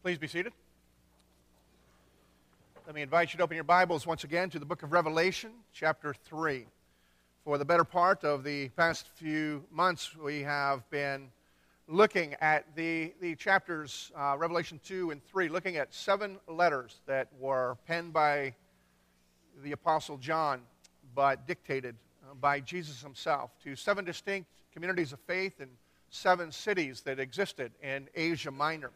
Please be seated. Let me invite you to open your Bibles once again to the book of Revelation, chapter 3. For the better part of the past few months, we have been looking at the, the chapters, uh, Revelation 2 and 3, looking at seven letters that were penned by the Apostle John, but dictated uh, by Jesus himself to seven distinct communities of faith in seven cities that existed in Asia Minor.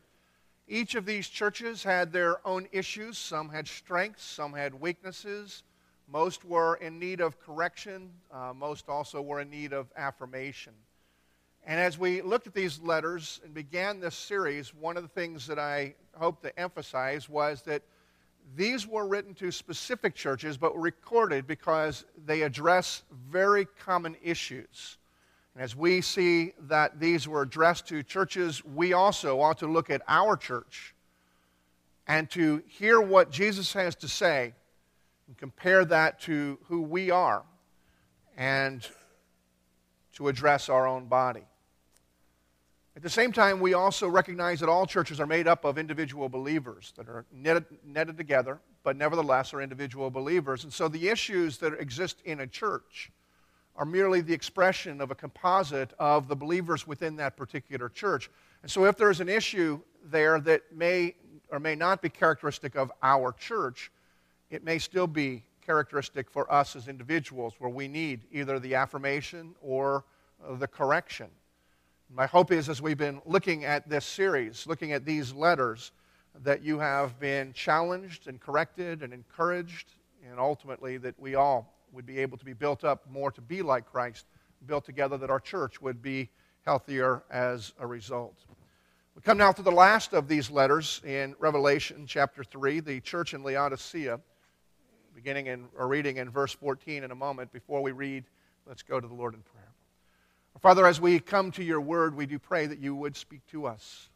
Each of these churches had their own issues. Some had strengths, some had weaknesses. Most were in need of correction, uh, most also were in need of affirmation. And as we looked at these letters and began this series, one of the things that I hope to emphasize was that these were written to specific churches, but were recorded because they address very common issues. And as we see that these were addressed to churches, we also ought to look at our church and to hear what Jesus has to say and compare that to who we are and to address our own body. At the same time, we also recognize that all churches are made up of individual believers that are netted, netted together, but nevertheless are individual believers. And so the issues that exist in a church are merely the expression of a composite of the believers within that particular church. And so, if there's an issue there that may or may not be characteristic of our church, it may still be characteristic for us as individuals where we need either the affirmation or uh, the correction. My hope is, as we've been looking at this series, looking at these letters, that you have been challenged and corrected and encouraged, and ultimately that we all would be able to be built up more to be like Christ, built together that our church would be healthier as a result. We come now to the last of these letters in Revelation chapter 3, the church in Laodicea, beginning in, or reading in verse 14 in a moment. Before we read, let's go to the Lord in prayer. Father, as we come to your word, we do pray that you would speak to us.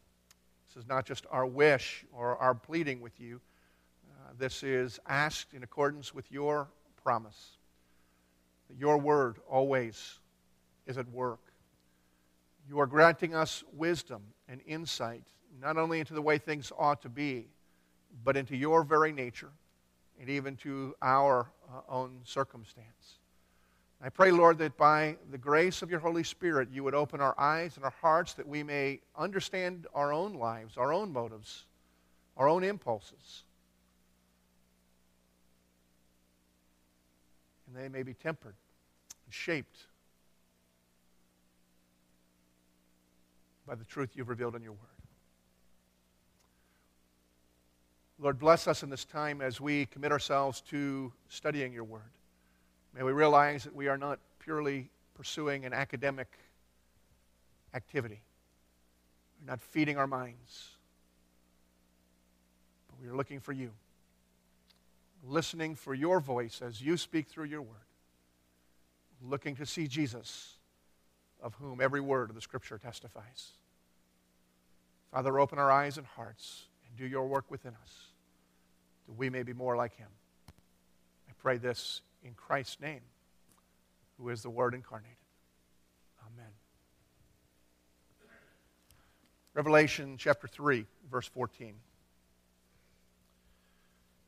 This is not just our wish or our pleading with you. Uh, this is asked in accordance with your promise that your word always is at work. You are granting us wisdom and insight, not only into the way things ought to be, but into your very nature and even to our uh, own circumstance. I pray, Lord, that by the grace of your Holy Spirit, you would open our eyes and our hearts that we may understand our own lives, our own motives, our own impulses, and they may be tempered and shaped by the truth you've revealed in your word. Lord, bless us in this time as we commit ourselves to studying your word. May we realize that we are not purely pursuing an academic activity. We're not feeding our minds, but we are looking for you listening for your voice as you speak through your word, looking to see Jesus, of whom every word of the Scripture testifies. Father, open our eyes and hearts and do your work within us that we may be more like him. I pray this in Christ's name, who is the Word incarnated. Amen. Revelation chapter 3, verse 14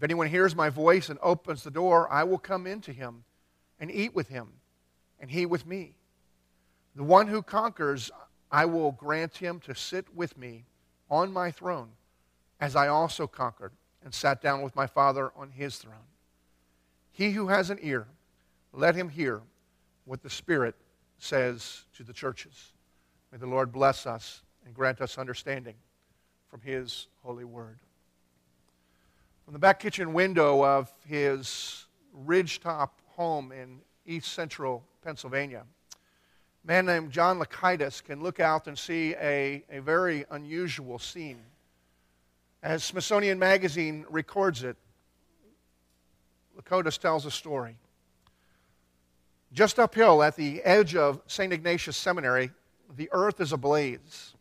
If anyone hears my voice and opens the door, I will come into him and eat with him, and he with me. The one who conquers, I will grant him to sit with me on my throne, as I also conquered and sat down with my Father on his throne. He who has an ear, let him hear what the Spirit says to the churches. May the Lord bless us and grant us understanding from his holy word. From the back kitchen window of his ridgetop home in east central Pennsylvania, a man named John Lokitis can look out and see a, a very unusual scene. As Smithsonian Magazine records it, Lokitis tells a story. Just uphill at the edge of St. Ignatius Seminary, the earth is ablaze.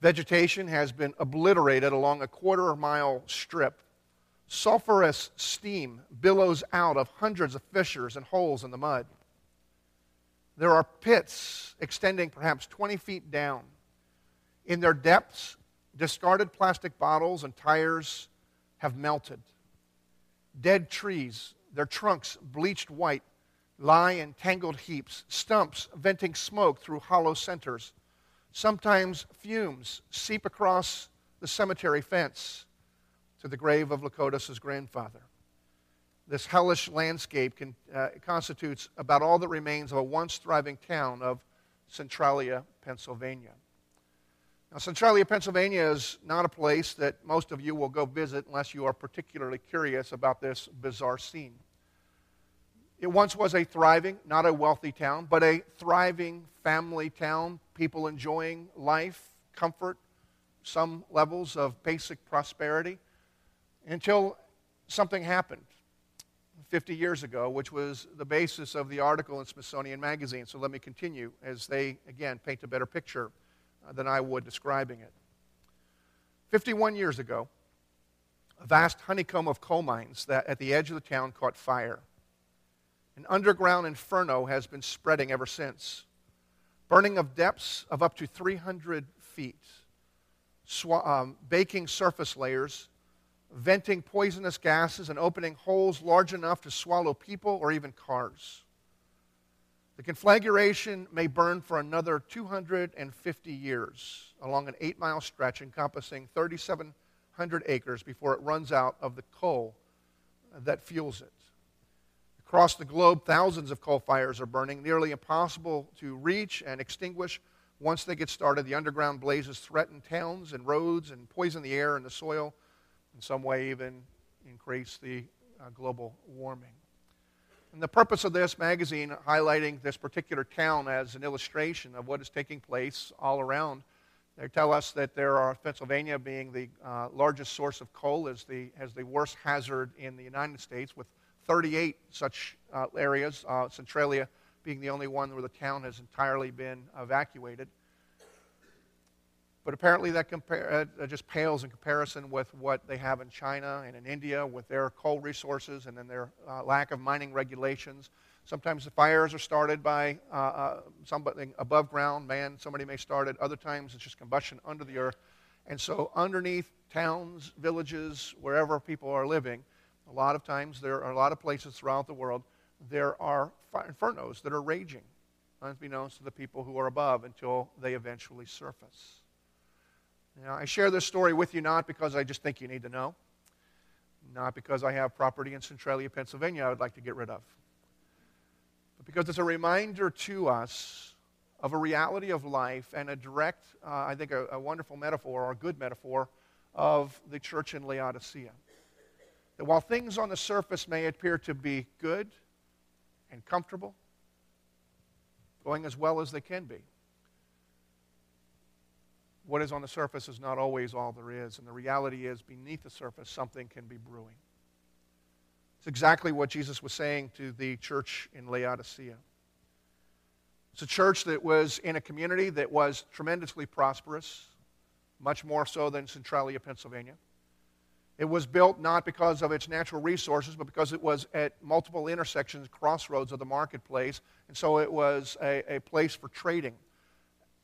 Vegetation has been obliterated along a quarter mile strip. Sulfurous steam billows out of hundreds of fissures and holes in the mud. There are pits extending perhaps 20 feet down. In their depths, discarded plastic bottles and tires have melted. Dead trees, their trunks bleached white, lie in tangled heaps, stumps venting smoke through hollow centers. Sometimes fumes seep across the cemetery fence to the grave of Lokitis' grandfather. This hellish landscape can, uh, constitutes about all that remains of a once thriving town of Centralia, Pennsylvania. Now, Centralia, Pennsylvania is not a place that most of you will go visit unless you are particularly curious about this bizarre scene. It once was a thriving, not a wealthy town, but a thriving family town, people enjoying life, comfort, some levels of basic prosperity, until something happened 50 years ago, which was the basis of the article in Smithsonian Magazine. So let me continue as they, again, paint a better picture uh, than I would describing it. 51 years ago, a vast honeycomb of coal mines that at the edge of the town caught fire. An underground inferno has been spreading ever since, burning of depths of up to 300 feet, sw- um, baking surface layers, venting poisonous gases, and opening holes large enough to swallow people or even cars. The conflagration may burn for another 250 years along an eight mile stretch encompassing 3,700 acres before it runs out of the coal that fuels it. Across the globe, thousands of coal fires are burning, nearly impossible to reach and extinguish. Once they get started, the underground blazes threaten towns and roads and poison the air and the soil, in some way, even increase the uh, global warming. And the purpose of this magazine, highlighting this particular town as an illustration of what is taking place all around, they tell us that there are Pennsylvania being the uh, largest source of coal, is the, has the worst hazard in the United States with 38 such uh, areas, uh, Centralia being the only one where the town has entirely been evacuated. But apparently, that uh, just pales in comparison with what they have in China and in India with their coal resources and then their uh, lack of mining regulations. Sometimes the fires are started by uh, uh, something above ground, man, somebody may start it. Other times it's just combustion under the earth. And so, underneath towns, villages, wherever people are living, a lot of times, there are a lot of places throughout the world, there are infernos that are raging, unbeknownst to the people who are above, until they eventually surface. Now, I share this story with you not because I just think you need to know, not because I have property in Centralia, Pennsylvania I would like to get rid of, but because it's a reminder to us of a reality of life and a direct, uh, I think, a, a wonderful metaphor or a good metaphor of the church in Laodicea that while things on the surface may appear to be good and comfortable, going as well as they can be, what is on the surface is not always all there is. And the reality is, beneath the surface, something can be brewing. It's exactly what Jesus was saying to the church in Laodicea. It's a church that was in a community that was tremendously prosperous, much more so than Centralia, Pennsylvania. It was built not because of its natural resources, but because it was at multiple intersections, crossroads of the marketplace. And so it was a, a place for trading.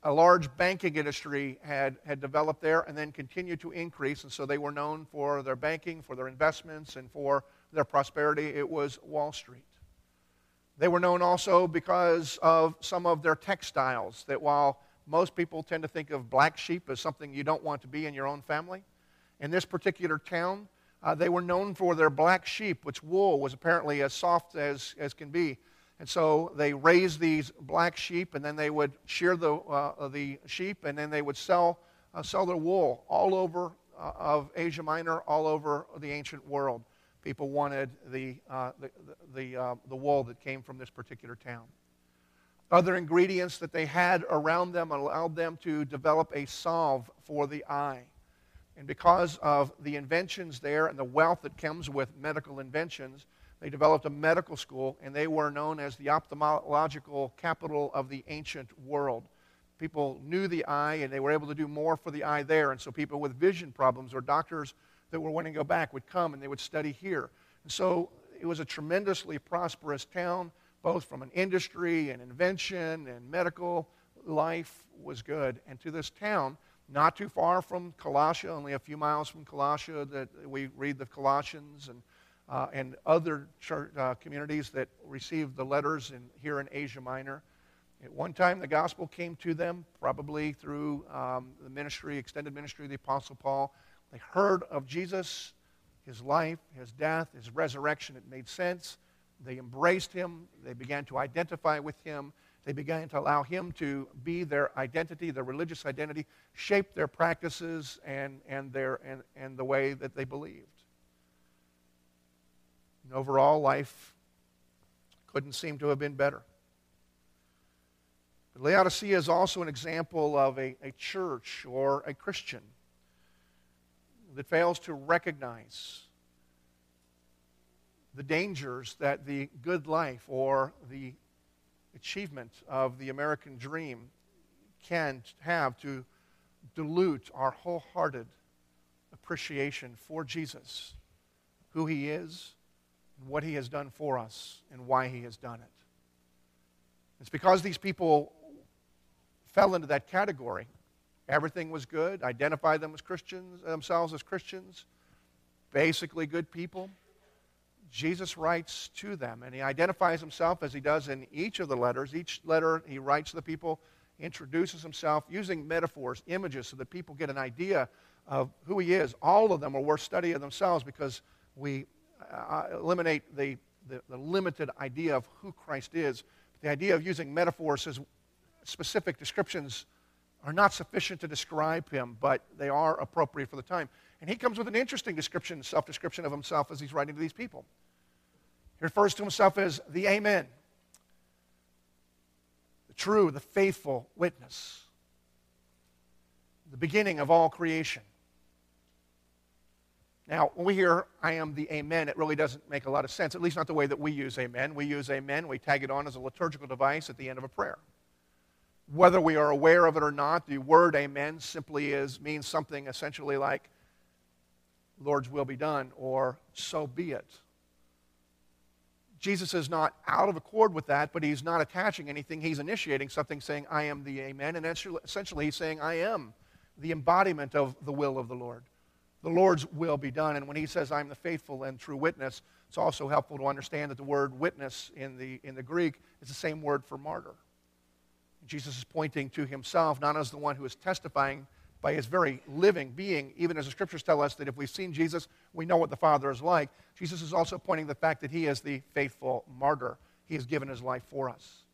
A large banking industry had, had developed there and then continued to increase. And so they were known for their banking, for their investments, and for their prosperity. It was Wall Street. They were known also because of some of their textiles, that while most people tend to think of black sheep as something you don't want to be in your own family, In this particular town, uh, they were known for their black sheep, which wool was apparently as soft as, as can be. And so they raised these black sheep, and then they would shear the, uh, the sheep, and then they would sell, uh, sell their wool all over uh, of Asia Minor, all over the ancient world. People wanted the, uh, the, the, uh, the wool that came from this particular town. Other ingredients that they had around them allowed them to develop a salve for the eye. And because of the inventions there and the wealth that comes with medical inventions, they developed a medical school, and they were known as the ophthalmological capital of the ancient world. People knew the eye, and they were able to do more for the eye there. And so people with vision problems or doctors that were wanting to go back would come and they would study here. And so it was a tremendously prosperous town both from an industry and invention and medical life was good. And to this town, not too far from Colossia, only a few miles from Colossia, that we read the Colossians and, uh, and other church, uh, communities that received the letters in, here in Asia Minor. At one time, the gospel came to them, probably through um, the ministry, extended ministry of the Apostle Paul. They heard of Jesus, his life, his death, his resurrection. It made sense. They embraced him. They began to identify with him. They began to allow him to be their identity, their religious identity, shape their practices and, and, their, and, and the way that they believed. And overall, life couldn't seem to have been better. But Laodicea is also an example of a, a church or a Christian that fails to recognize the dangers that the good life or the achievement of the American dream can have to dilute our wholehearted appreciation for Jesus, who he is, what he has done for us, and why he has done it. It's because these people fell into that category. Everything was good, identified them as Christians, themselves as Christians, basically good people. Jesus writes to them, and he identifies himself as he does in each of the letters. Each letter he writes to the people, introduces himself using metaphors, images, so that people get an idea of who he is. All of them are worth studying themselves because we uh, eliminate the, the, the, limited idea of who Christ is. The idea of using metaphors as specific descriptions are not sufficient to describe him, but they are appropriate for the time. And he comes with an interesting description, self description of himself as he's writing to these people. Refers to himself as the Amen, the true, the faithful witness, the beginning of all creation. Now, when we hear I am the Amen, it really doesn't make a lot of sense, at least not the way that we use Amen. We use Amen, we tag it on as a liturgical device at the end of a prayer. Whether we are aware of it or not, the word Amen simply is, means something essentially like, Lord's will be done, or so be it. Jesus is not out of accord with that, but he's not attaching anything. He's initiating something saying, I am the Amen. And essentially, he's saying, I am the embodiment of the will of the Lord. The Lord's will be done. And when he says, I'm the faithful and true witness, it's also helpful to understand that the word witness in the, in the Greek is the same word for martyr. Jesus is pointing to himself not as the one who is testifying by his very living being, even as the scriptures tell us that if we've seen Jesus, we know what the Father is like. Jesus is also pointing the fact that he is the faithful martyr. He has given his life for us.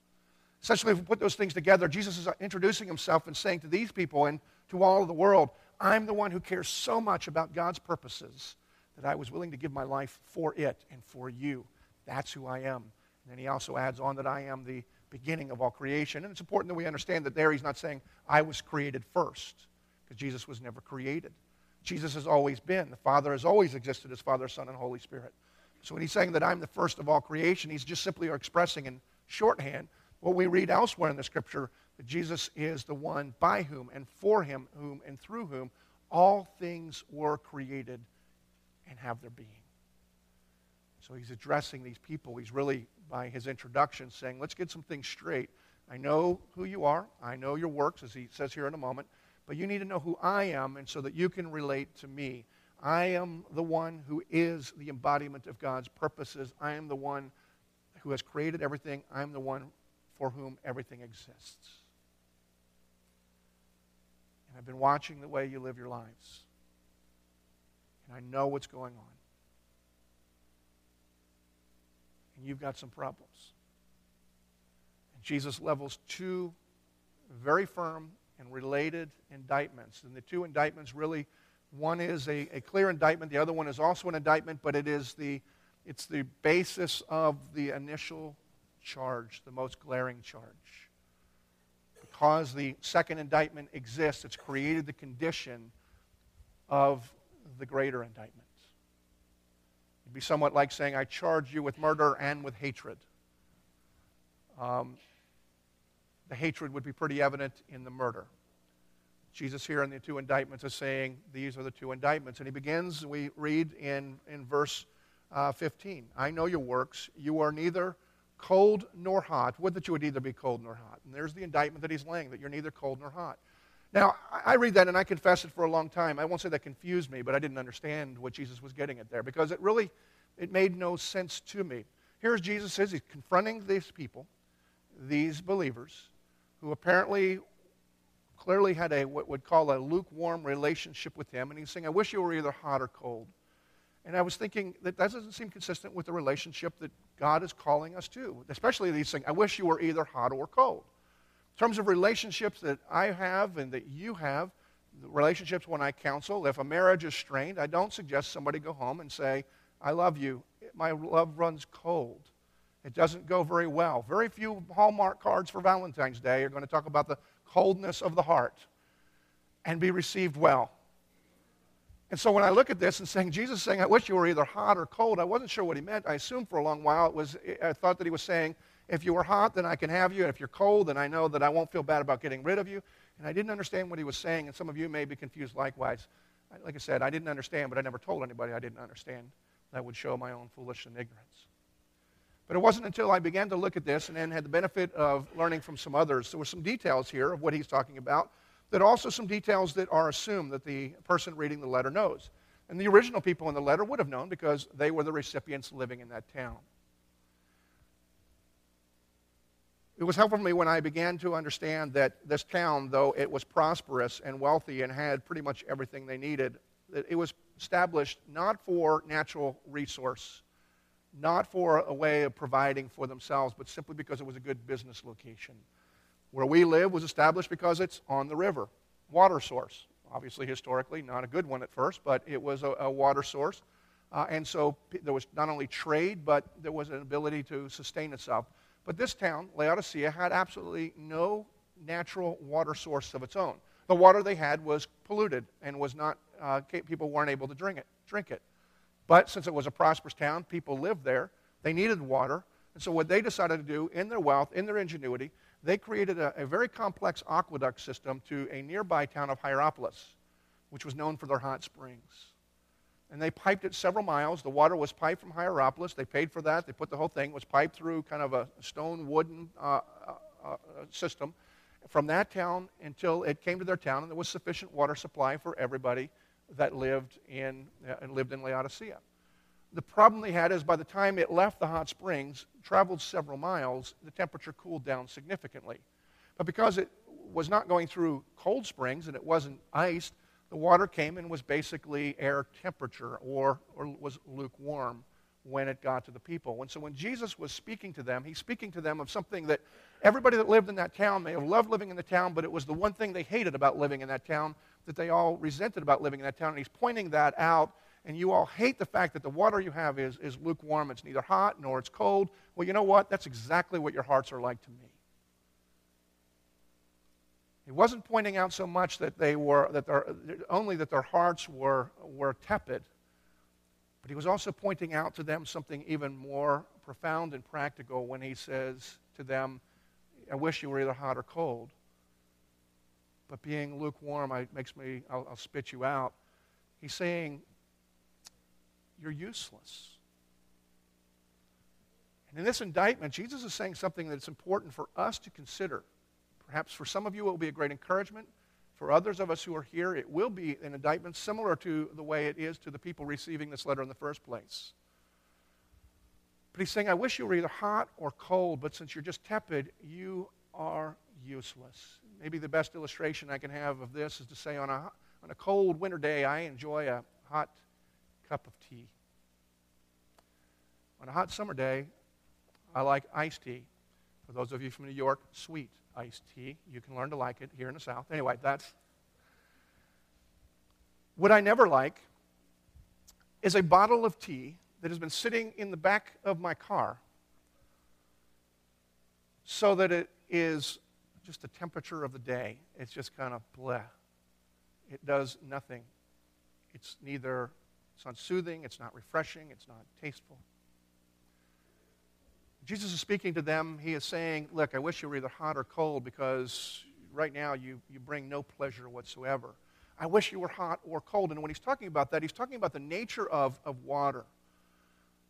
Essentially, if we put those things together, Jesus is introducing himself and saying to these people and to all of the world, I'm the one who cares so much about God's purposes that I was willing to give my life for it and for you. That's who I am. And then he also adds on that I am the beginning of all creation. And it's important that we understand that there he's not saying, I was created first because Jesus was never created. Jesus has always been. The Father has always existed as Father, Son, and Holy Spirit. So when he's saying that I'm the first of all creation, he's just simply expressing in shorthand what we read elsewhere in the Scripture that Jesus is the one by whom and for him, whom and through whom all things were created and have their being. So he's addressing these people. He's really, by his introduction, saying, let's get some things straight. I know who you are. I know your works, as he says here in a moment. But you need to know who I am, and so that you can relate to me. I am the one who is the embodiment of God's purposes. I am the one who has created everything. I'm the one for whom everything exists. And I've been watching the way you live your lives. and I know what's going on. And you've got some problems. And Jesus levels two very firm and related indictments. And the two indictments really, one is a, a clear indictment, the other one is also an indictment, but it is the, it's the basis of the initial charge, the most glaring charge. Because the second indictment exists, it's created the condition of the greater indictment. It'd be somewhat like saying, I charge you with murder and with hatred. Um, the hatred would be pretty evident in the murder. Jesus here in the two indictments is saying these are the two indictments. And he begins, we read in, in verse uh, 15 I know your works. You are neither cold nor hot. Would that you would either be cold nor hot. And there's the indictment that he's laying, that you're neither cold nor hot. Now, I read that and I confess it for a long time. I won't say that confused me, but I didn't understand what Jesus was getting at there because it really it made no sense to me. Here's Jesus says he's confronting these people, these believers, who apparently clearly had a what would call a lukewarm relationship with him, and he's saying, I wish you were either hot or cold. And I was thinking that that doesn't seem consistent with the relationship that God is calling us to, especially these things. I wish you were either hot or cold. In terms of relationships that I have and that you have, relationships when I counsel, if a marriage is strained, I don't suggest somebody go home and say, I love you. My love runs cold. It doesn't go very well. Very few Hallmark cards for Valentine's Day are going to talk about the coldness of the heart and be received well. And so when I look at this and saying, Jesus saying, I wish you were either hot or cold, I wasn't sure what he meant. I assumed for a long while it was, I thought that he was saying, if you were hot, then I can have you. And if you're cold, then I know that I won't feel bad about getting rid of you. And I didn't understand what he was saying, and some of you may be confused likewise. Like I said, I didn't understand, but I never told anybody I didn't understand. That would show my own foolish and ignorance. But it wasn't until I began to look at this and then had the benefit of learning from some others. There were some details here of what he's talking about that also some details that are assumed that the person reading the letter knows. And the original people in the letter would have known because they were the recipients living in that town. It was helpful for me when I began to understand that this town, though it was prosperous and wealthy and had pretty much everything they needed, that it was established not for natural resource, not for a way of providing for themselves, but simply because it was a good business location. Where we live was established because it's on the river, water source. Obviously, historically, not a good one at first, but it was a, a water source. Uh, and so there was not only trade, but there was an ability to sustain itself. But this town, Laodicea, had absolutely no natural water source of its own. The water they had was polluted and was not, uh, people weren't able to drink it, drink it. But since it was a prosperous town, people lived there. They needed water. And so, what they decided to do in their wealth, in their ingenuity, they created a, a, very complex aqueduct system to a nearby town of Hierapolis, which was known for their hot springs. And they piped it several miles. The water was piped from Hierapolis. They paid for that. They put the whole thing, it was piped through kind of a stone wooden uh, uh, uh, system from that town until it came to their town, and there was sufficient water supply for everybody that lived in, uh, lived in Laodicea. The problem they had is by the time it left the hot springs, traveled several miles, the temperature cooled down significantly. But because it was not going through cold springs and it wasn't iced, the water came and was basically air temperature or, or was lukewarm when it got to the people. And so when Jesus was speaking to them, he's speaking to them of something that everybody that lived in that town may have loved living in the town, but it was the one thing they hated about living in that town that they all resented about living in that town. And he's pointing that out and you all hate the fact that the water you have is, is lukewarm. It's neither hot nor it's cold. Well, you know what? That's exactly what your hearts are like to me. He wasn't pointing out so much that they were, that their, only that their hearts were, were tepid, but he was also pointing out to them something even more profound and practical when he says to them, I wish you were either hot or cold. But being lukewarm I, makes me, I'll, I'll spit you out. He's saying, you're useless. And in this indictment, Jesus is saying something that's important for us to consider. Perhaps for some of you, it will be a great encouragement. For others of us who are here, it will be an indictment similar to the way it is to the people receiving this letter in the first place. But he's saying, I wish you were either hot or cold, but since you're just tepid, you are useless. Maybe the best illustration I can have of this is to say, on a, on a cold winter day, I enjoy a hot cup of tea. On a hot summer day, I like iced tea. For those of you from New York, sweet iced tea. You can learn to like it here in the South. Anyway, that's. What I never like is a bottle of tea that has been sitting in the back of my car so that it is just the temperature of the day. It's just kind of bleh. It does nothing. It's neither, it's not soothing, it's not refreshing, it's not tasteful. Jesus is speaking to them. He is saying, Look, I wish you were either hot or cold because right now you, you bring no pleasure whatsoever. I wish you were hot or cold. And when he's talking about that, he's talking about the nature of, of water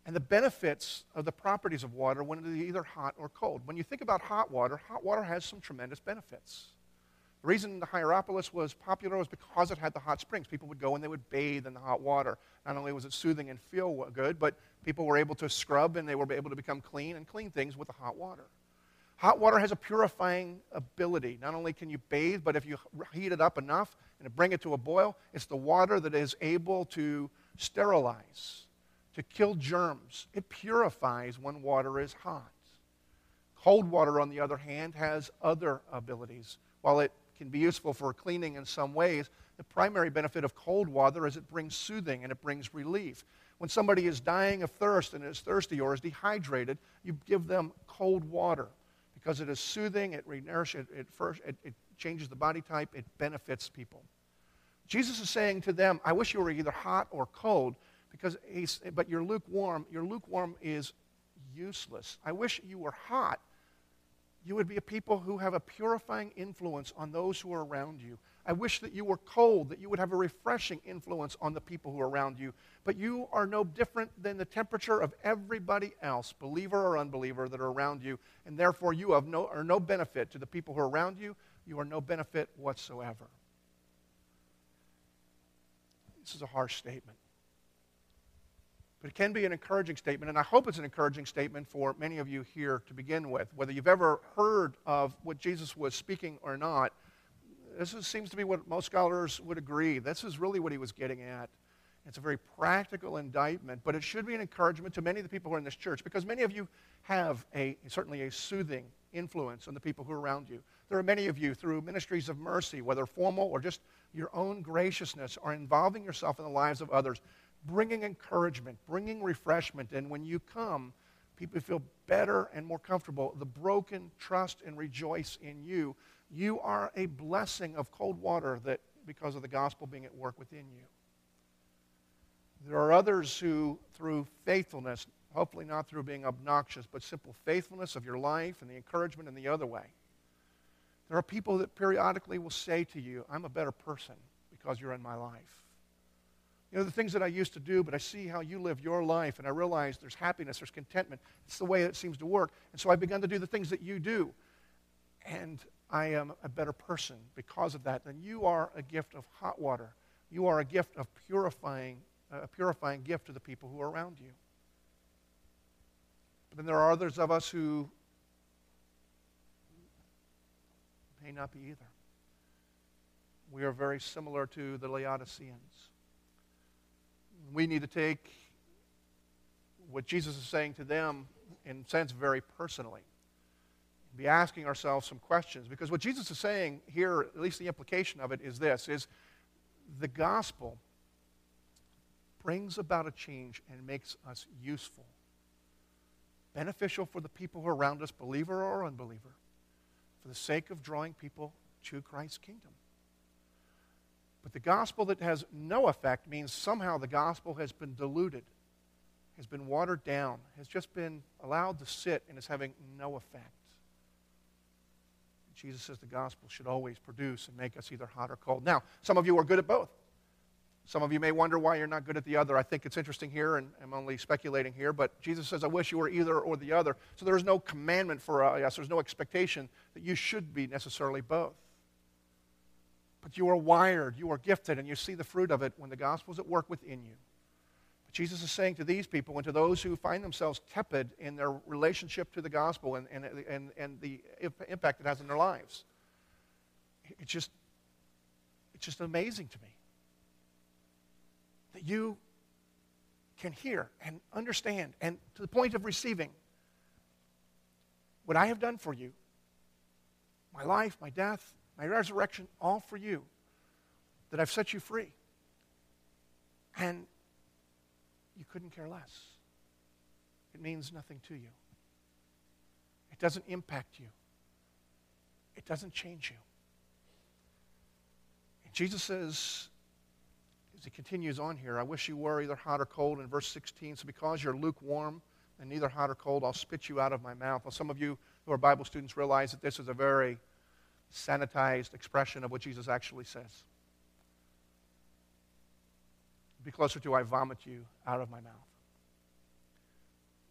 and the benefits of the properties of water when it is either hot or cold. When you think about hot water, hot water has some tremendous benefits. The reason the Hierapolis was popular was because it had the hot springs. People would go and they would bathe in the hot water. Not only was it soothing and feel good, but people were able to scrub and they were able to become clean and clean things with the hot water. Hot water has a purifying ability. Not only can you bathe, but if you heat it up enough and bring it to a boil, it's the water that is able to sterilize, to kill germs. It purifies when water is hot. Cold water, on the other hand, has other abilities. While it can be useful for cleaning in some ways, the primary benefit of cold water is it brings soothing and it brings relief. When somebody is dying of thirst and is thirsty or is dehydrated, you give them cold water because it is soothing, it renourishes, it, it, first, it, it changes the body type, it benefits people. Jesus is saying to them, I wish you were either hot or cold, because he's, but you're lukewarm. Your lukewarm is useless. I wish you were hot you would be a people who have a purifying influence on those who are around you. I wish that you were cold, that you would have a refreshing influence on the people who are around you. But you are no different than the temperature of everybody else, believer or unbeliever, that are around you. And therefore, you have no, are no benefit to the people who are around you. You are no benefit whatsoever. This is a harsh statement. But it can be an encouraging statement, and I hope it's an encouraging statement for many of you here to begin with. Whether you've ever heard of what Jesus was speaking or not, this is, seems to be what most scholars would agree. This is really what he was getting at. It's a very practical indictment, but it should be an encouragement to many of the people who are in this church because many of you have a, certainly a soothing influence on the people who are around you. There are many of you through ministries of mercy, whether formal or just your own graciousness, are involving yourself in the lives of others bringing encouragement, bringing refreshment. And when you come, people feel better and more comfortable. The broken trust and rejoice in you. You are a blessing of cold water that because of the gospel being at work within you. There are others who, through faithfulness, hopefully not through being obnoxious, but simple faithfulness of your life and the encouragement in the other way. There are people that periodically will say to you, I'm a better person because you're in my life. You know, the things that I used to do, but I see how you live your life, and I realize there's happiness, there's contentment. It's the way it seems to work. And so I've begun to do the things that you do. And I am a better person because of that. And you are a gift of hot water. You are a gift of purifying, a purifying gift to the people who are around you. But then there are others of us who may not be either. We are very similar to the Laodiceans we need to take what Jesus is saying to them, in a sense, very personally. Be asking ourselves some questions. Because what Jesus is saying here, at least the implication of it, is this is the gospel brings about a change and makes us useful. Beneficial for the people around us, believer or unbeliever, for the sake of drawing people to Christ's kingdom. But the gospel that has no effect means somehow the gospel has been diluted, has been watered down, has just been allowed to sit and is having no effect. Jesus says the gospel should always produce and make us either hot or cold. Now, some of you are good at both. Some of you may wonder why you're not good at the other. I think it's interesting here, and I'm only speculating here, but Jesus says, I wish you were either or the other. So there is no commandment for uh, us, there's no expectation that you should be necessarily both. But you are wired, you are gifted, and you see the fruit of it when the gospel is at work within you. But Jesus is saying to these people and to those who find themselves tepid in their relationship to the gospel and, and, and, and the impact it has in their lives, it's just, it's just amazing to me that you can hear and understand and to the point of receiving what I have done for you my life, my death, my resurrection, all for you, that I've set you free. And you couldn't care less. It means nothing to you. It doesn't impact you. It doesn't change you. And Jesus says, as he continues on here, I wish you were either hot or cold in verse 16. So because you're lukewarm and neither hot or cold, I'll spit you out of my mouth. Well, some of you who are Bible students realize that this is a very sanitized expression of what Jesus actually says. Be closer to, I vomit you out of my mouth.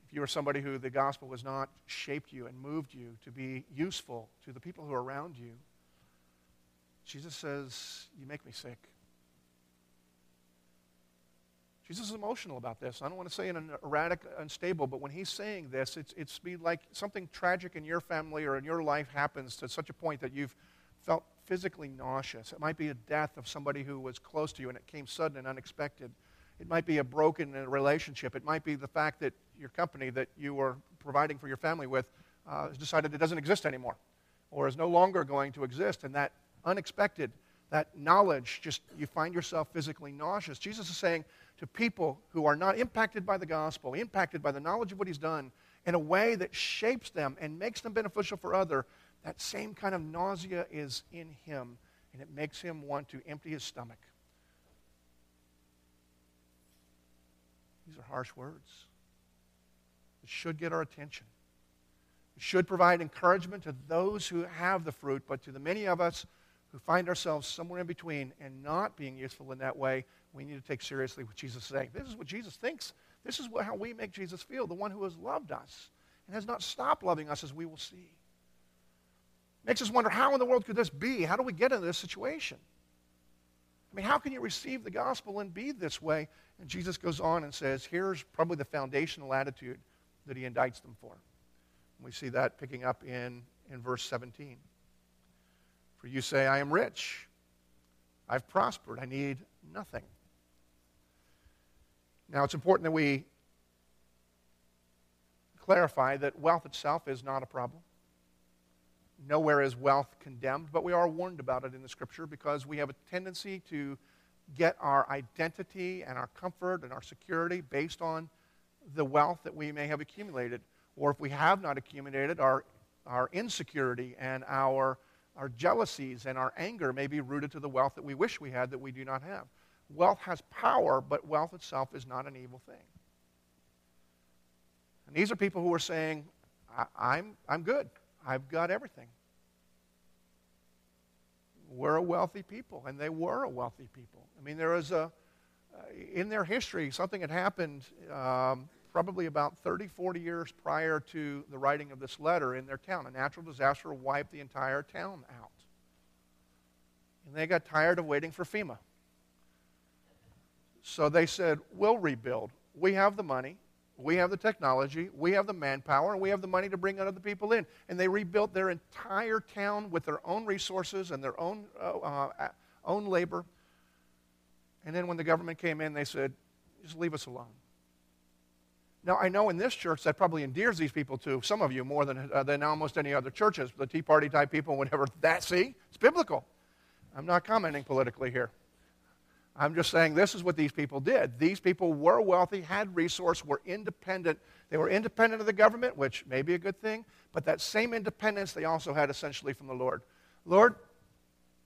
If you are somebody who the gospel has not shaped you and moved you to be useful to the people who are around you, Jesus says, You make me sick. Jesus is emotional about this. I don't want to say in an erratic, unstable, but when he's saying this, it's, it's be like something tragic in your family or in your life happens to such a point that you've felt physically nauseous. It might be a death of somebody who was close to you and it came sudden and unexpected. It might be a broken relationship. It might be the fact that your company that you were providing for your family with uh, has decided it doesn't exist anymore or is no longer going to exist. And that unexpected, that knowledge, just you find yourself physically nauseous. Jesus is saying, to people who are not impacted by the gospel, impacted by the knowledge of what he's done in a way that shapes them and makes them beneficial for other, that same kind of nausea is in him, and it makes him want to empty his stomach. These are harsh words. It should get our attention. It should provide encouragement to those who have the fruit, but to the many of us who find ourselves somewhere in between and not being useful in that way, we need to take seriously what Jesus is saying. This is what Jesus thinks. This is what, how we make Jesus feel, the one who has loved us and has not stopped loving us, as we will see. Makes us wonder how in the world could this be? How do we get into this situation? I mean, how can you receive the gospel and be this way? And Jesus goes on and says, here's probably the foundational attitude that he indicts them for. And we see that picking up in, in verse 17. For you say, I am rich, I've prospered, I need nothing. Now, it's important that we clarify that wealth itself is not a problem. Nowhere is wealth condemned, but we are warned about it in the scripture because we have a tendency to get our identity and our comfort and our security based on the wealth that we may have accumulated. Or if we have not accumulated, our, our insecurity and our, our jealousies and our anger may be rooted to the wealth that we wish we had that we do not have. Wealth has power, but wealth itself is not an evil thing. And these are people who are saying, I, am I'm good. I've got everything. We're a wealthy people, and they were a wealthy people. I mean, there was a, uh, in their history, something had happened um, probably about 30, 40 years prior to the writing of this letter in their town. A natural disaster wiped the entire town out. And they got tired of waiting for FEMA. So they said, We'll rebuild. We have the money, we have the technology, we have the manpower, and we have the money to bring other people in. And they rebuilt their entire town with their own resources and their own, uh, uh, own labor. And then when the government came in, they said, Just leave us alone. Now, I know in this church that probably endears these people to some of you more than, uh, than almost any other churches, the Tea Party type people, whatever. That, see, it's biblical. I'm not commenting politically here. I'm just saying this is what these people did. These people were wealthy, had resource, were independent. They were independent of the government, which may be a good thing, but that same independence they also had essentially from the Lord. Lord,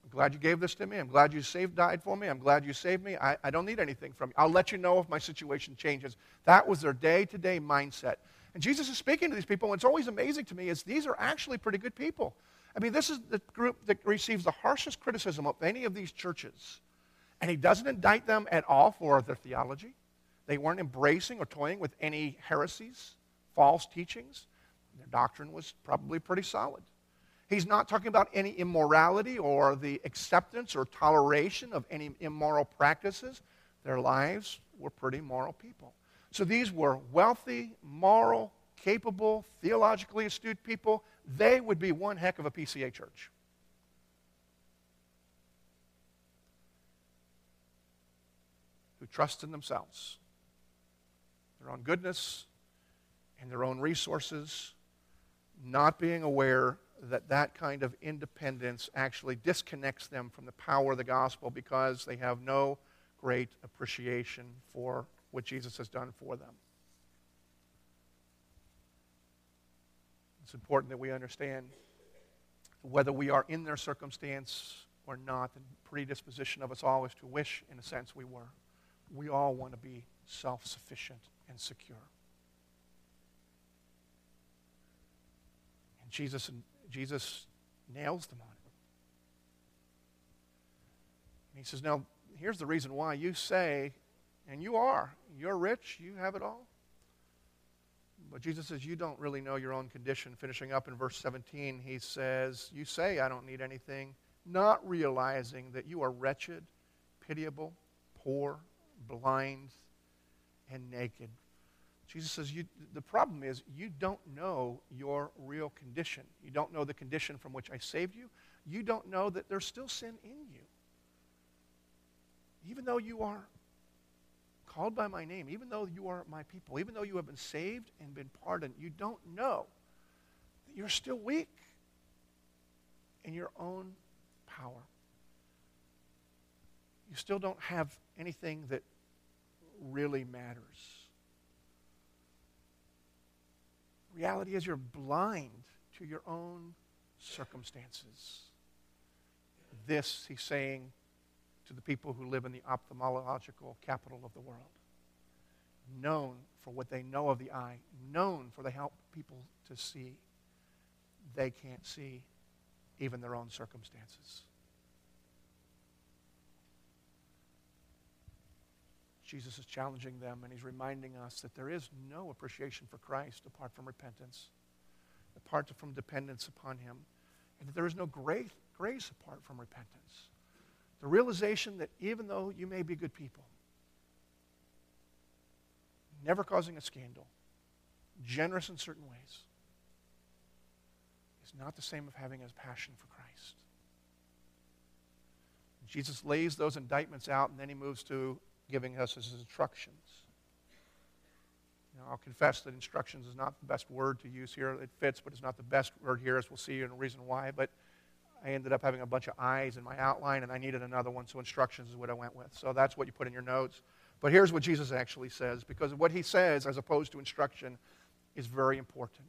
I'm glad you gave this to me. I'm glad you saved, died for me. I'm glad you saved me. I, I don't need anything from you. I'll let you know if my situation changes. That was their day to day mindset. And Jesus is speaking to these people, and it's always amazing to me is these are actually pretty good people. I mean, this is the group that receives the harshest criticism of any of these churches. And he doesn't indict them at all for their theology. They weren't embracing or toying with any heresies, false teachings. Their doctrine was probably pretty solid. He's not talking about any immorality or the acceptance or toleration of any immoral practices. Their lives were pretty moral people. So these were wealthy, moral, capable, theologically astute people. They would be one heck of a PCA church. Trust in themselves their own goodness, and their own resources, not being aware that that kind of independence actually disconnects them from the power of the gospel because they have no great appreciation for what Jesus has done for them. It's important that we understand whether we are in their circumstance or not, the predisposition of us all is to wish, in a sense, we were. We all want to be self sufficient and secure. And Jesus, Jesus nails them on it. And he says, Now, here's the reason why you say, and you are, you're rich, you have it all. But Jesus says, You don't really know your own condition. Finishing up in verse 17, he says, You say, I don't need anything, not realizing that you are wretched, pitiable, poor, blind, and naked. Jesus says, The problem is, you don't know your real condition. You don't know the condition from which I saved you. You don't know that there's still sin in you. Even though you are called by my name, even though you are my people, even though you have been saved and been pardoned, you don't know that you're still weak in your own power. You still don't have anything that really matters. Reality is you're blind to your own circumstances. This, he's saying, to the people who live in the ophthalmological capital of the world. Known for what they know of the eye, known for they help people to see. They can't see even their own circumstances. Jesus is challenging them and he's reminding us that there is no appreciation for Christ apart from repentance, apart from dependence upon him, and that there is no grace, apart from repentance. The realization that even though you may be good people, never causing a scandal, generous in certain ways, is not the same of having a passion for Christ. Jesus lays those indictments out and then he moves to giving us his instructions. Now, I'll confess that instructions is not the best word to use here. It fits, but it's not the best word here, as we'll see in a reason why. But I ended up having a bunch of I's in my outline, and I needed another one, so instructions is what I went with. So that's what you put in your notes. But here's what Jesus actually says, because what he says, as opposed to instruction, is very important.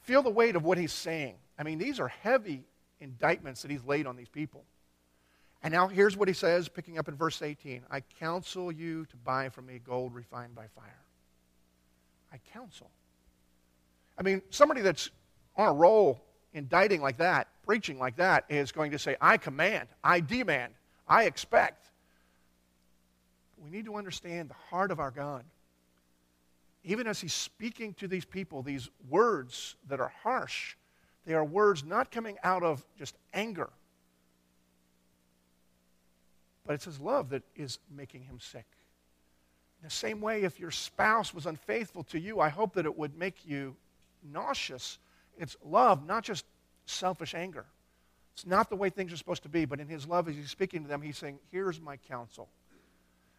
Feel the weight of what he's saying. I mean, these are heavy indictments that he's laid on these people. And now here's what he says, picking up in verse 18 I counsel you to buy from me gold refined by fire. I counsel. I mean, somebody that's on a roll indicting like that, preaching like that, is going to say, I command, I demand, I expect. But We need to understand the heart of our God. Even as he's speaking to these people, these words that are harsh, they are words not coming out of just anger, but it's his love that is making him sick. The same way, if your spouse was unfaithful to you, I hope that it would make you nauseous it's love, not just selfish anger. It's not the way things are supposed to be, but in his love, as he's speaking to them, he's saying, Here's my counsel.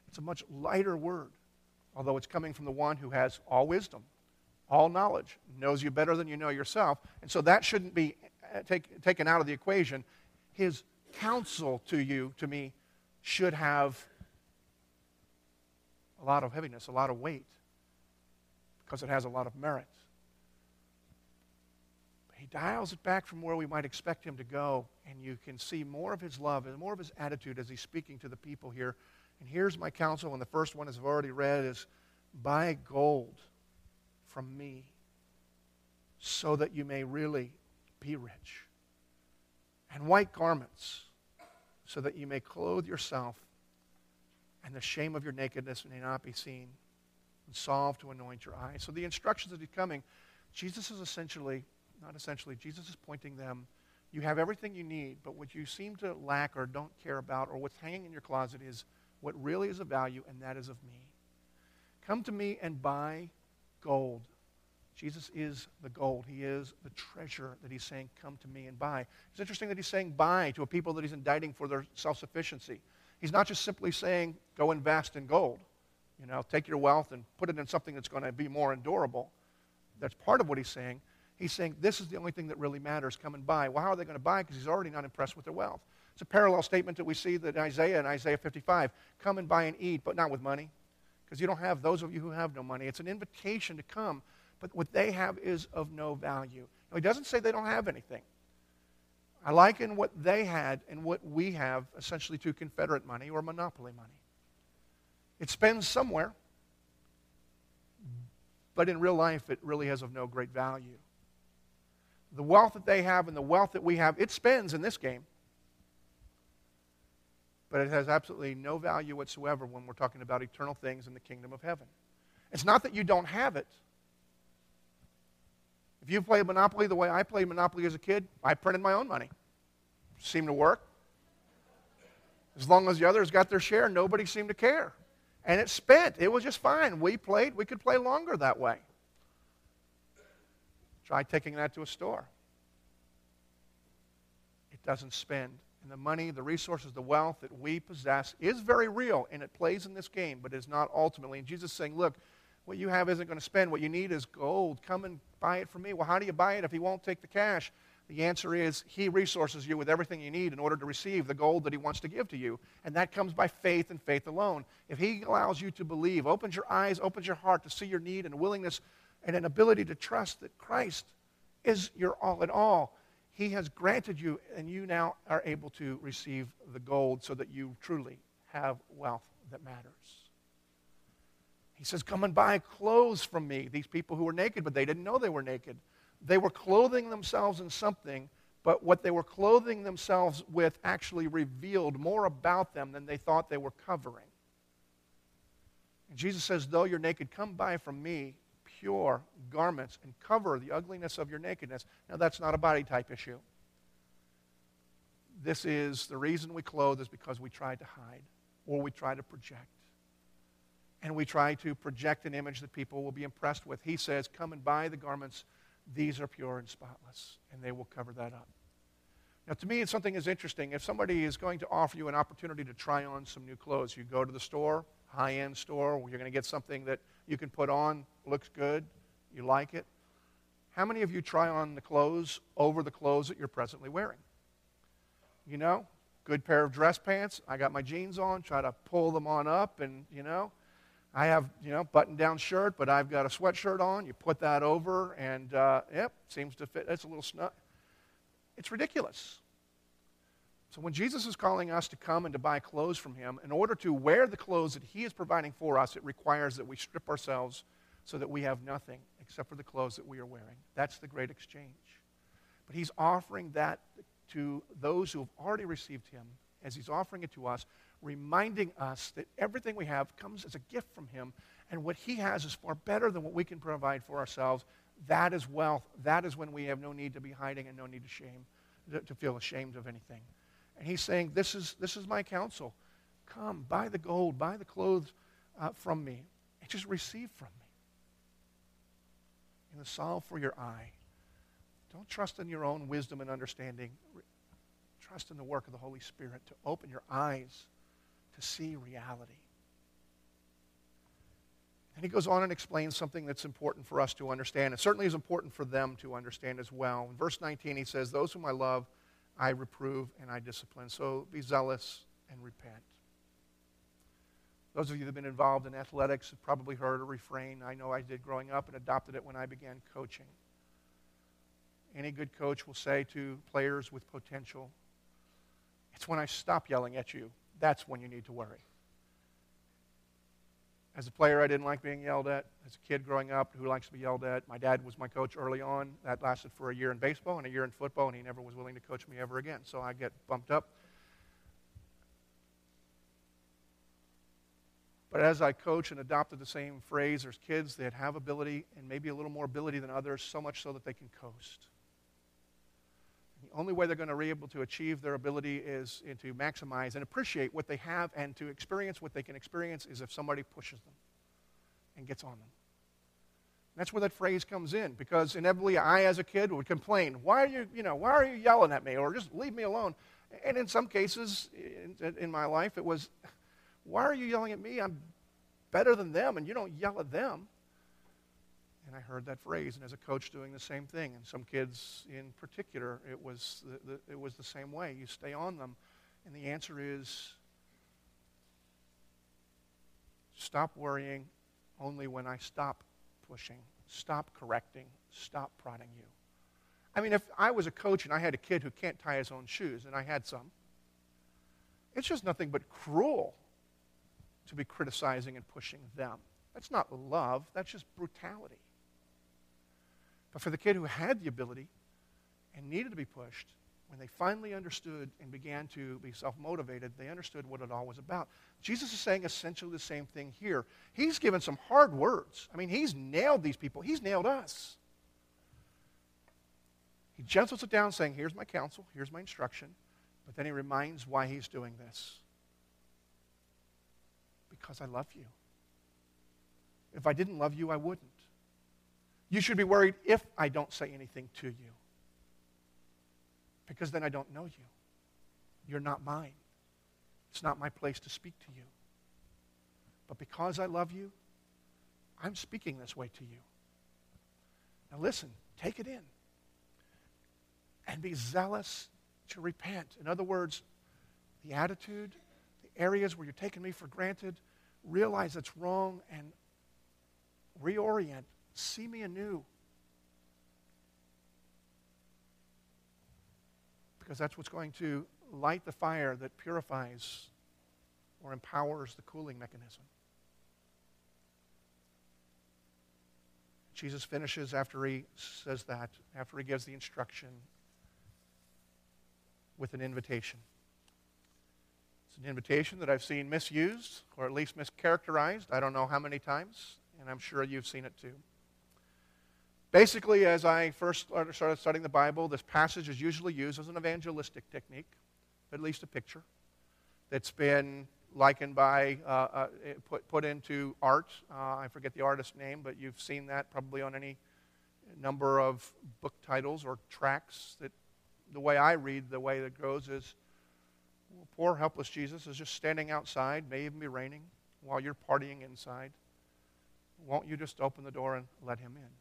It's a much lighter word, although it's coming from the one who has all wisdom, all knowledge, knows you better than you know yourself. And so that shouldn't be uh, take, taken out of the equation. His counsel to you, to me, should have a lot of heaviness, a lot of weight, because it has a lot of merit But he dials it back from where we might expect him to go, and you can see more of his love and more of his attitude as he's speaking to the people here. And here's my counsel, and the first one, as I've already read, is buy gold from me so that you may really be rich, and white garments so that you may clothe yourself, and the shame of your nakedness may not be seen, and salve to anoint your eyes. So the instructions that he's coming, Jesus is essentially not essentially. Jesus is pointing them, you have everything you need, but what you seem to lack or don't care about or what's hanging in your closet is what really is of value, and that is of me. Come to me and buy gold. Jesus is the gold. He is the treasure that he's saying, come to me and buy. It's interesting that he's saying buy to a people that he's indicting for their self sufficiency. He's not just simply saying, go invest in gold. You know, take your wealth and put it in something that's going to be more endurable. That's part of what he's saying. He's saying this is the only thing that really matters. Come and buy. Well, how are they going to buy? Because he's already not impressed with their wealth. It's a parallel statement that we see that Isaiah in Isaiah 55. Come and buy and eat, but not with money. Because you don't have those of you who have no money. It's an invitation to come, but what they have is of no value. Now, he doesn't say they don't have anything. I liken what they had and what we have essentially to Confederate money or monopoly money. It spends somewhere, but in real life, it really has of no great value. The wealth that they have and the wealth that we have, it spends in this game, but it has absolutely no value whatsoever when we're talking about eternal things in the kingdom of heaven. It's not that you don't have it. If you play Monopoly the way I played Monopoly as a kid, I printed my own money. Seemed to work. As long as the others got their share, nobody seemed to care. And it spent. It was just fine. We played. We could play longer that way. Try taking that to a store. It doesn't spend. And the money, the resources, the wealth that we possess is very real and it plays in this game, but is not ultimately. And Jesus is saying, look, what you have isn't going to spend. What you need is gold. Come and buy it from me. Well, how do you buy it if he won't take the cash? The answer is he resources you with everything you need in order to receive the gold that he wants to give to you. And that comes by faith and faith alone. If he allows you to believe, opens your eyes, opens your heart to see your need and willingness and an ability to trust that Christ is your all in all, he has granted you, and you now are able to receive the gold so that you truly have wealth that matters. He says, Come and buy clothes from me. These people who were naked, but they didn't know they were naked. They were clothing themselves in something, but what they were clothing themselves with actually revealed more about them than they thought they were covering. And Jesus says, Though you're naked, come buy from me pure garments and cover the ugliness of your nakedness. Now, that's not a body type issue. This is the reason we clothe is because we try to hide or we try to project and we try to project an image that people will be impressed with. He says, Come and buy the garments. These are pure and spotless, and they will cover that up. Now, to me, something is interesting. If somebody is going to offer you an opportunity to try on some new clothes, you go to the store, high end store, where you're going to get something that you can put on, looks good, you like it. How many of you try on the clothes over the clothes that you're presently wearing? You know, good pair of dress pants. I got my jeans on, try to pull them on up, and, you know, I have, you know, button down shirt, but I've got a sweatshirt on. You put that over, and uh, yep, seems to fit. It's a little snug. It's ridiculous. So when Jesus is calling us to come and to buy clothes from him, in order to wear the clothes that he is providing for us, it requires that we strip ourselves so that we have nothing except for the clothes that we are wearing. That's the great exchange. But he's offering that to those who have already received him, as he's offering it to us, reminding us that everything we have comes as a gift from Him, and what He has is far better than what we can provide for ourselves. That is wealth. That is when we have no need to be hiding and no need to shame, to feel ashamed of anything. And He's saying, This is, this is my counsel. Come, buy the gold, buy the clothes uh, from me, and just receive from me. In the salve for your eye. Don't trust in your own wisdom and understanding. Trust in the work of the Holy Spirit to open your eyes to see reality. And he goes on and explains something that's important for us to understand. It certainly is important for them to understand as well. In verse 19, he says, Those whom I love, I reprove and I discipline. So be zealous and repent. Those of you that have been involved in athletics have probably heard a refrain. I know I did growing up and adopted it when I began coaching. Any good coach will say to players with potential, It's when I stop yelling at you that's when you need to worry. As a player, I didn't like being yelled at. As a kid growing up, who likes to be yelled at? My dad was my coach early on. That lasted for a year in baseball and a year in football, and he never was willing to coach me ever again. So I get bumped up. But as I coach and adopted the same phrase, there's kids that have ability and maybe a little more ability than others, so much so that they can coast. The only way they're going to be able to achieve their ability is to maximize and appreciate what they have and to experience what they can experience is if somebody pushes them and gets on them. That's where that phrase comes in because inevitably I, as a kid, would complain, "Why are you, you know, why are you yelling at me?" or just leave me alone. And in some cases in, in my life, it was, "Why are you yelling at me? I'm better than them and you don't yell at them. And I heard that phrase, and as a coach doing the same thing. And some kids in particular, it was the, the, it was the same way. You stay on them. And the answer is stop worrying only when I stop pushing, stop correcting, stop prodding you. I mean, if I was a coach and I had a kid who can't tie his own shoes, and I had some, it's just nothing but cruel to be criticizing and pushing them. That's not love, that's just brutality. But for the kid who had the ability and needed to be pushed, when they finally understood and began to be self motivated, they understood what it all was about. Jesus is saying essentially the same thing here. He's given some hard words. I mean, he's nailed these people, he's nailed us. He gentles it down, saying, Here's my counsel, here's my instruction. But then he reminds why he's doing this. Because I love you. If I didn't love you, I wouldn't. You should be worried if I don't say anything to you. Because then I don't know you. You're not mine. It's not my place to speak to you. But because I love you, I'm speaking this way to you. Now listen, take it in. And be zealous to repent. In other words, the attitude, the areas where you're taking me for granted, realize it's wrong and reorient See me anew. Because that's what's going to light the fire that purifies or empowers the cooling mechanism. Jesus finishes after he says that, after he gives the instruction, with an invitation. It's an invitation that I've seen misused, or at least mischaracterized. I don't know how many times, and I'm sure you've seen it too. Basically, as I first started studying the Bible, this passage is usually used as an evangelistic technique, at least a picture, that's been likened by, uh, uh, put, put into art. Uh, I forget the artist's name, but you've seen that probably on any number of book titles or tracts That the way I read, the way it goes is well, poor, helpless Jesus is just standing outside, may even be raining, while you're partying inside. Won't you just open the door and let him in?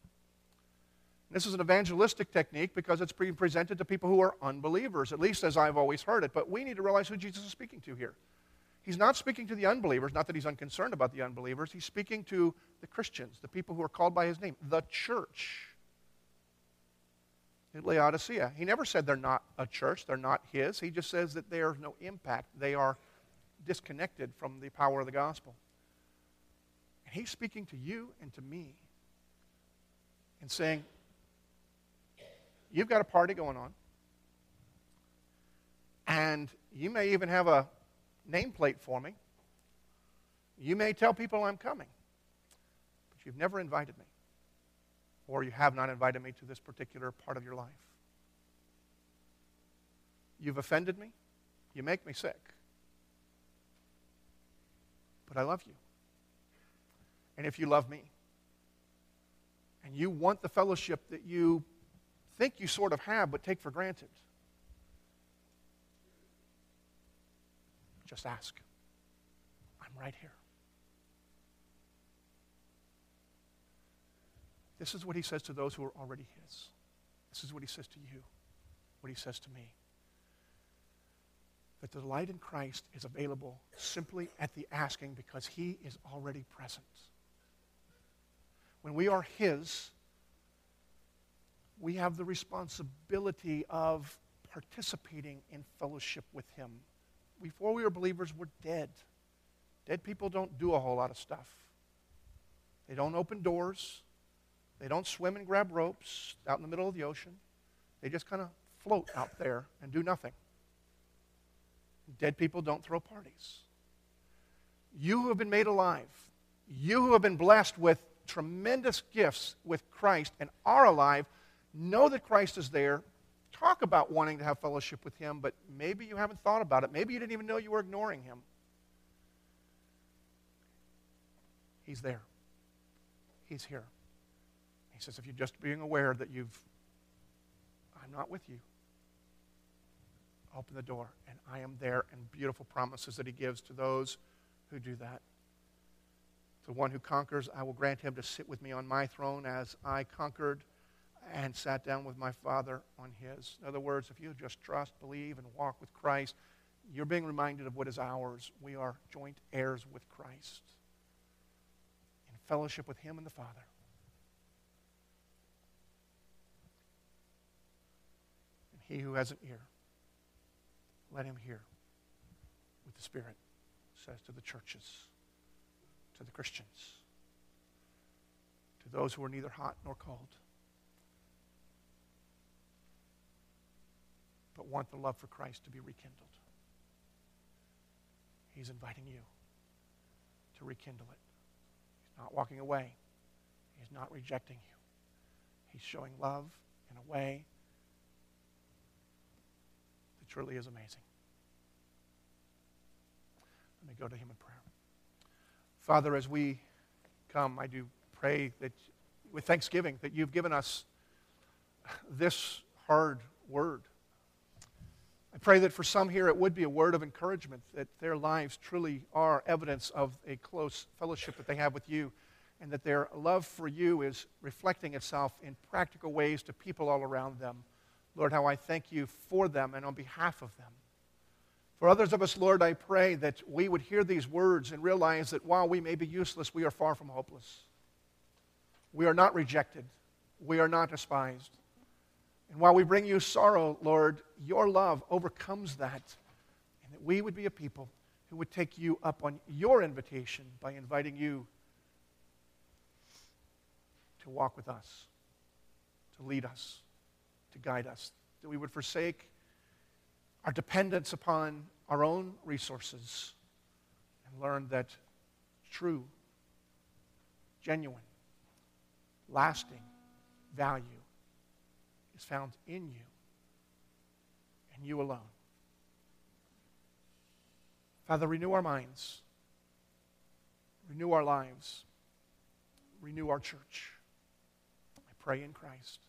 This is an evangelistic technique because it's being presented to people who are unbelievers, at least as I've always heard it. But we need to realize who Jesus is speaking to here. He's not speaking to the unbelievers, not that he's unconcerned about the unbelievers. He's speaking to the Christians, the people who are called by his name, the church in Laodicea. He never said they're not a church, they're not his. He just says that there's no impact. They are disconnected from the power of the gospel. And he's speaking to you and to me and saying, You've got a party going on. And you may even have a nameplate for me. You may tell people I'm coming. But you've never invited me. Or you have not invited me to this particular part of your life. You've offended me. You make me sick. But I love you. And if you love me, and you want the fellowship that you think you sort of have but take for granted. Just ask. I'm right here. This is what he says to those who are already his. This is what he says to you, what he says to me. That the delight in Christ is available simply at the asking because he is already present. When we are his, we have the responsibility of participating in fellowship with Him. Before we were believers, we're dead. Dead people don't do a whole lot of stuff. They don't open doors. They don't swim and grab ropes out in the middle of the ocean. They just kind of float out there and do nothing. Dead people don't throw parties. You who have been made alive, you who have been blessed with tremendous gifts with Christ and are alive, know that Christ is there. Talk about wanting to have fellowship with Him, but maybe you haven't thought about it. Maybe you didn't even know you were ignoring Him. He's there. He's here. He says, if you're just being aware that you've, I'm not with you, open the door, and I am there, and beautiful promises that He gives to those who do that. To one who conquers, I will grant him to sit with me on my throne as I conquered and sat down with my Father on his. In other words, if you just trust, believe, and walk with Christ, you're being reminded of what is ours. We are joint heirs with Christ in fellowship with him and the Father. And he who has an ear, let him hear what the Spirit says to the churches, to the Christians, to those who are neither hot nor cold. But want the love for Christ to be rekindled. He's inviting you to rekindle it. He's not walking away, He's not rejecting you. He's showing love in a way that truly is amazing. Let me go to Him in prayer. Father, as we come, I do pray that with thanksgiving that you've given us this hard word I pray that for some here it would be a word of encouragement that their lives truly are evidence of a close fellowship that they have with you and that their love for you is reflecting itself in practical ways to people all around them. Lord, how I thank you for them and on behalf of them. For others of us, Lord, I pray that we would hear these words and realize that while we may be useless, we are far from hopeless. We are not rejected. We are not despised. And while we bring you sorrow, Lord, your love overcomes that. And that we would be a people who would take you up on your invitation by inviting you to walk with us, to lead us, to guide us. That we would forsake our dependence upon our own resources and learn that true, genuine, lasting value is found in you and you alone. Father, renew our minds, renew our lives, renew our church. I pray in Christ.